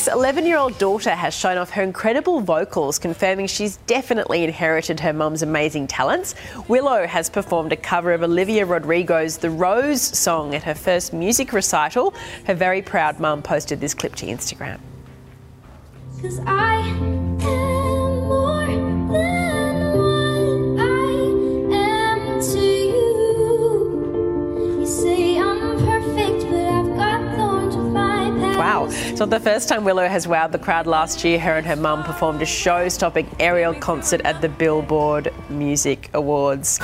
Pink's 11 year old daughter has shown off her incredible vocals, confirming she's definitely inherited her mum's amazing talents. Willow has performed a cover of Olivia Rodrigo's The Rose song at her first music recital. Her very proud mum posted this clip to Instagram. Wow. It's not the first time Willow has wowed the crowd. Last year, her and her mum performed a show stopping aerial concert at the Billboard Music Awards.